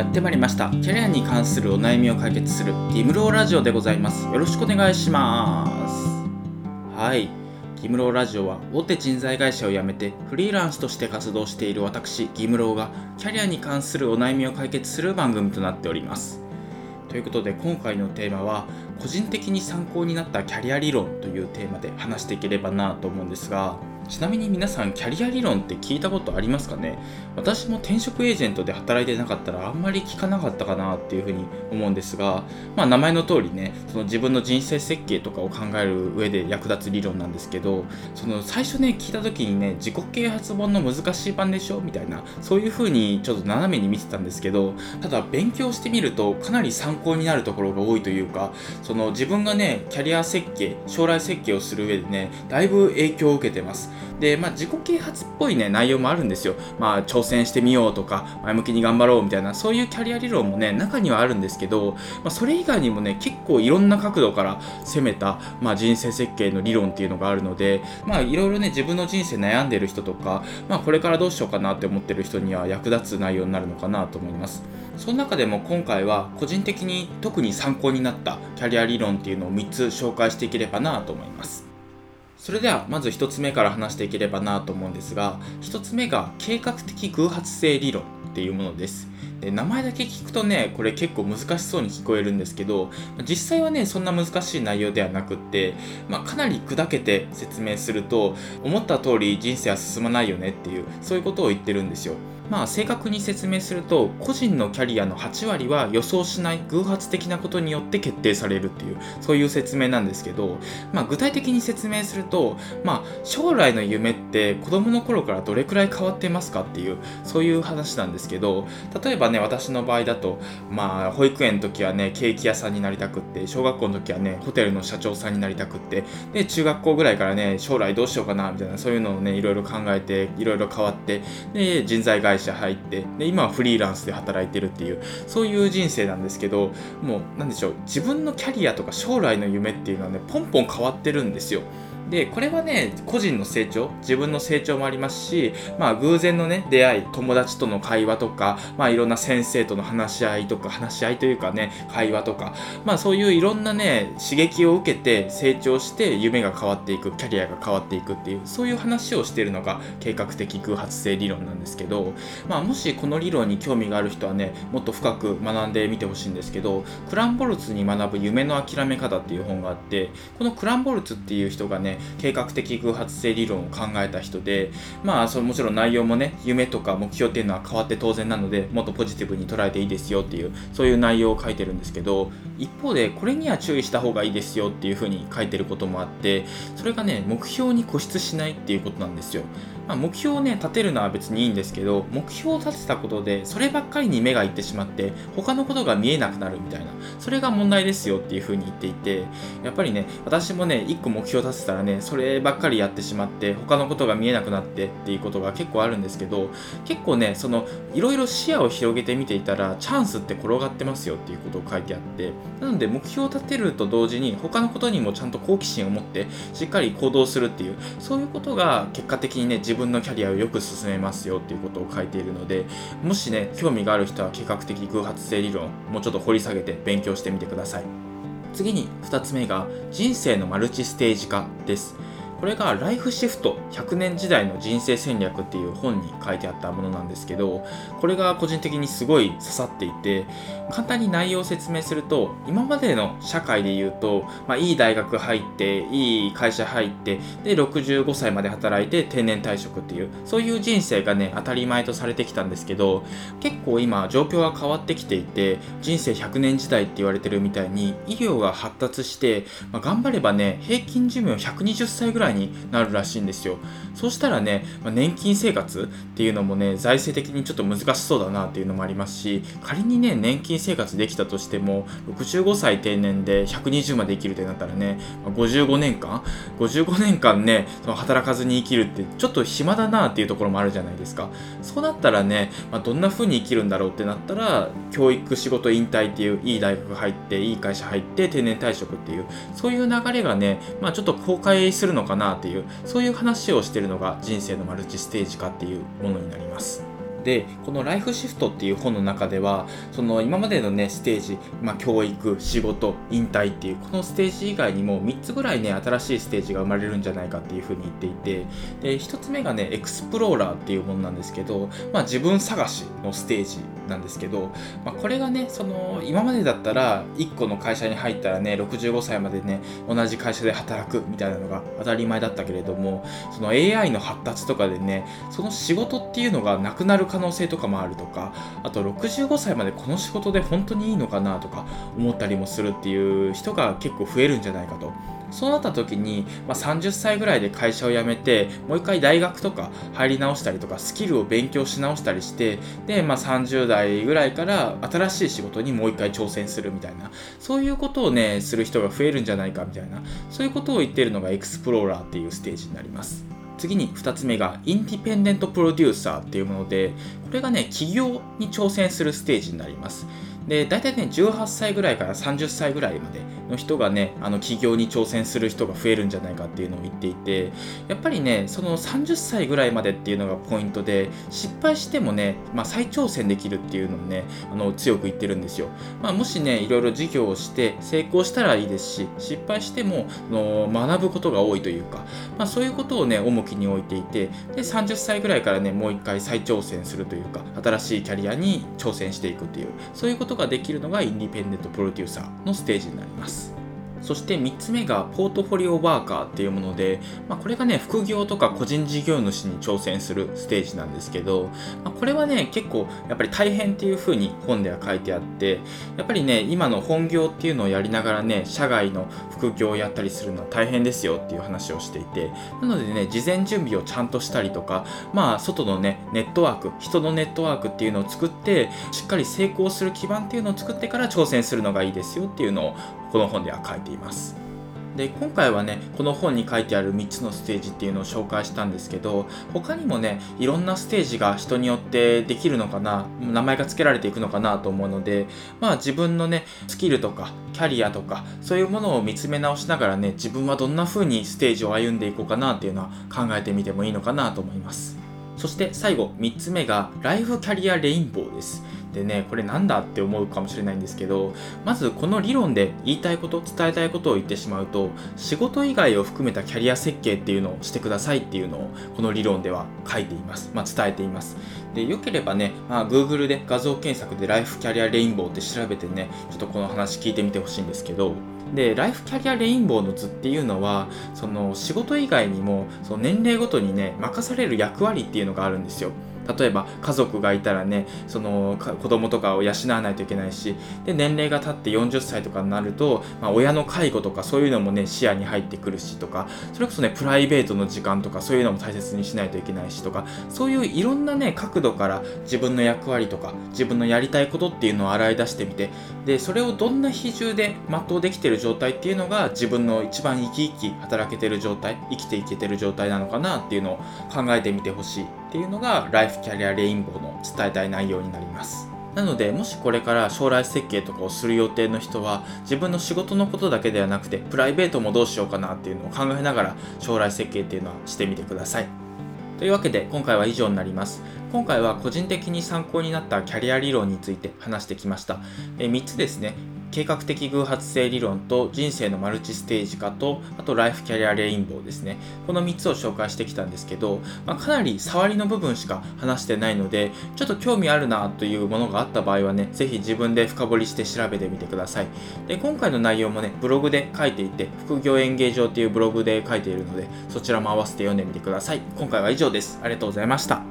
やってまいりました。キャリアに関するお悩みを解決するギムローラジオでございます。よろしくお願いします。はい。ギムローラジオは大手人材会社を辞めてフリーランスとして活動している私ギムローがキャリアに関するお悩みを解決する番組となっております。ということで今回のテーマは個人的に参考になったキャリア理論というテーマで話していければなと思うんですがちなみに皆さんキャリア理論って聞いたことありますかね？私も転職エージェントで働いてなかったらあんまり聞かなかったかなっていうふうに思うんですが、まあ、名前の通りねその自分の人生設計とかを考える上で役立つ理論なんですけどその最初ね聞いた時にね自己啓発本の難しい版でしょ？みたいなそういうふうにちょっと斜めに見てたんですけどただ勉強してみるとかなり参考になるところが多いというかその自分がねキャリア設計将来設計をする上でねだいぶ影響を受けてます。で、まあ、自己啓発っぽいね、内容もあるんですよ。まあ、挑戦してみようとか、前向きに頑張ろうみたいな、そういうキャリア理論もね、中にはあるんですけど、まあ、それ以外にもね、結構いろんな角度から攻めた、まあ、人生設計の理論っていうのがあるので、まあ、いろいろね、自分の人生悩んでる人とか、まあ、これからどうしようかなって思ってる人には役立つ内容になるのかなと思います。その中でも今回は個人的に特に参考になったキャリア理論っていうのを3つ紹介していければなと思います。それではまず1つ目から話していければなと思うんですが1つ目が計画的偶発性理論っていうものです。で名前だけ聞くとねこれ結構難しそうに聞こえるんですけど実際はねそんな難しい内容ではなくって、まあ、かなり砕けて説明すると思った通り人生は進まないよねっていうそういうことを言ってるんですよ。まあ正確に説明すると個人のキャリアの8割は予想しない偶発的なことによって決定されるっていうそういう説明なんですけど、まあ、具体的に説明すると、まあ、将来の夢って子供の頃からどれくらい変わってますかっていうそういう話なんですけど例えばね私の場合だとまあ保育園の時はねケーキ屋さんになりたくって小学校の時はねホテルの社長さんになりたくってで中学校ぐらいからね将来どうしようかなみたいなそういうのをねいろいろ考えていろいろ変わってで人材会社入ってで今はフリーランスで働いてるっていうそういう人生なんですけどもう何でしょう自分のキャリアとか将来の夢っていうのはねポンポン変わってるんですよ。でこれはね個人の成長自分の成長もありますしまあ偶然のね出会い友達との会話とかまあいろんな先生との話し合いとか話し合いというかね会話とかまあそういういろんなね刺激を受けて成長して夢が変わっていくキャリアが変わっていくっていうそういう話をしているのが計画的偶発性理論なんですけどまあもしこの理論に興味がある人はねもっと深く学んでみてほしいんですけどクランボルツに学ぶ夢の諦め方っていう本があってこのクランボルツっていう人がね計画的偶発性理論を考えた人でまあそもちろん内容もね夢とか目標っていうのは変わって当然なのでもっとポジティブに捉えていいですよっていうそういう内容を書いてるんですけど一方でこれには注意した方がいいですよっていうふうに書いてることもあってそれがね目標に固執しないっていうことなんですよ。まあ、目標をね立てるのは別にいいんですけど目標を立てたことでそればっかりに目がいってしまって他のことが見えなくなるみたいなそれが問題ですよっていうふうに言っていてやっぱりね私もね1個目標を立てたらねそればっかりやってしまって他のことが見えなくなってっていうことが結構あるんですけど結構ねそのいろいろ視野を広げてみていたらチャンスって転がってますよっていうことを書いてあってなので目標を立てると同時に他のことにもちゃんと好奇心を持ってしっかり行動するっていうそういうことが結果的にね自分分のキャリアをよく進めますよっていうことを書いているのでもしね興味がある人は計画的偶発性理論もうちょっと掘り下げて勉強してみてください。次に2つ目が人生のマルチステージ化です。これがライフシフト100年時代の人生戦略っていう本に書いてあったものなんですけどこれが個人的にすごい刺さっていて簡単に内容を説明すると今までの社会で言うと、まあ、いい大学入っていい会社入ってで65歳まで働いて定年退職っていうそういう人生がね当たり前とされてきたんですけど結構今状況が変わってきていて人生100年時代って言われてるみたいに医療が発達して、まあ、頑張ればね平均寿命120歳ぐらいになるらしいんですよ。そうしたらね、まあ、年金生活っていうのもね財政的にちょっと難しそうだなっていうのもありますし仮にね年金生活できたとしても65歳定年で120まで生きるってなったらね、55年間55年間ねその働かずに生きるってちょっと暇だなっていうところもあるじゃないですか。そうなったらね、まあ、どんな風に生きるんだろうってなったら教育仕事引退っていういい大学入っていい会社入って定年退職っていうそういう流れがね、まあ、ちょっと公開するのかななっていうそういう話をしてるのが人生のマルチステージ化っていうものになります。でこの「ライフシフト」っていう本の中ではその今までのねステージ、まあ、教育仕事引退っていうこのステージ以外にも3つぐらいね新しいステージが生まれるんじゃないかっていうふうに言っていてで1つ目がねエクスプローラーっていうものなんですけど、まあ、自分探しのステージなんですけど、まあ、これがねその今までだったら1個の会社に入ったらね65歳までね同じ会社で働くみたいなのが当たり前だったけれどもその AI の発達とかでねその仕事っていうのがなくなる可能性とかもあるとかあと65歳までこの仕事で本当にいいのかなとか思ったりもするっていう人が結構増えるんじゃないかと。そうなった時に、まあ、30歳ぐらいで会社を辞めてもう一回大学とか入り直したりとかスキルを勉強し直したりしてで、まあ、30代ぐらいから新しい仕事にもう一回挑戦するみたいな。そういうことをねする人が増えるんじゃないかみたいな。そういうことを言ってるのがエクスプローラーっていうステージになります。次に2つ目がインディペンデントプロデューサーっていうものでこれがね起業に挑戦するステージになります。で大体ね18歳ぐらいから30歳ぐらいまでの人がねあの起業に挑戦する人が増えるんじゃないかっていうのを言っていてやっぱりねその30歳ぐらいまでっていうのがポイントで失敗してもね、まあ、再挑戦できるっていうのをねあの強く言ってるんですよ、まあ、もしねいろいろ授業をして成功したらいいですし失敗してもの学ぶことが多いというか、まあ、そういうことをね重きに置いていてで30歳ぐらいからねもう一回再挑戦するといういうか新しいキャリアに挑戦していくっていうそういうことができるのがインディペンデントプロデューサーのステージになります。そして3つ目がポートフォリオワーカーっていうもので、まあ、これがね副業とか個人事業主に挑戦するステージなんですけど、まあ、これはね結構やっぱり大変っていう風に本では書いてあってやっぱりね今の本業っていうのをやりながらね社外の副業をやったりするのは大変ですよっていう話をしていてなのでね事前準備をちゃんとしたりとかまあ外のねネットワーク人のネットワークっていうのを作ってしっかり成功する基盤っていうのを作ってから挑戦するのがいいですよっていうのをこの本では書いています。で今回はねこの本に書いてある3つのステージっていうのを紹介したんですけど他にもねいろんなステージが人によってできるのかな名前が付けられていくのかなと思うのでまあ自分のねスキルとかキャリアとかそういうものを見つめ直しながらね自分はどんな風にステージを歩んでいこうかなっていうのは考えてみてもいいのかなと思いますそして最後3つ目がライフキャリアレインボーですでねこれなんだって思うかもしれないんですけどまずこの理論で言いたいこと伝えたいことを言ってしまうと仕事以外を含めたキャリア設計っていうのをしてくださいっていうのをこの理論では書いています、まあ、伝えています。でよければね、まあ、Google で画像検索でライフキャリアレインボーって調べてねちょっとこの話聞いてみてほしいんですけどでライフキャリアレインボーの図っていうのはその仕事以外にもその年齢ごとにね任される役割っていうのがあるんですよ。例えば家族がいたらねその子供とかを養わないといけないしで年齢が経って40歳とかになると、まあ、親の介護とかそういうのもね視野に入ってくるしとかそれこそねプライベートの時間とかそういうのも大切にしないといけないしとかそういういろんなね角度から自分の役割とか自分のやりたいことっていうのを洗い出してみてでそれをどんな比重で全うできてる状態っていうのが自分の一番生き生き働けてる状態生きていけてる状態なのかなっていうのを考えてみてほしい。っていうのがライフキャリアレインボーの伝えたい内容になります。なのでもしこれから将来設計とかをする予定の人は自分の仕事のことだけではなくてプライベートもどうしようかなっていうのを考えながら将来設計っていうのはしてみてください。というわけで今回は以上になります。今回は個人的に参考になったキャリア理論について話してきました。え3つですね。計画的偶発性理論と人生のマルチステージ化とあとライフキャリアレインボーですね。この3つを紹介してきたんですけど、まあ、かなり触りの部分しか話してないのでちょっと興味あるなというものがあった場合はね是非自分で深掘りして調べてみてください。で今回の内容もねブログで書いていて副業演芸場っていうブログで書いているのでそちらも合わせて読んでみてください。今回は以上です。ありがとうございました。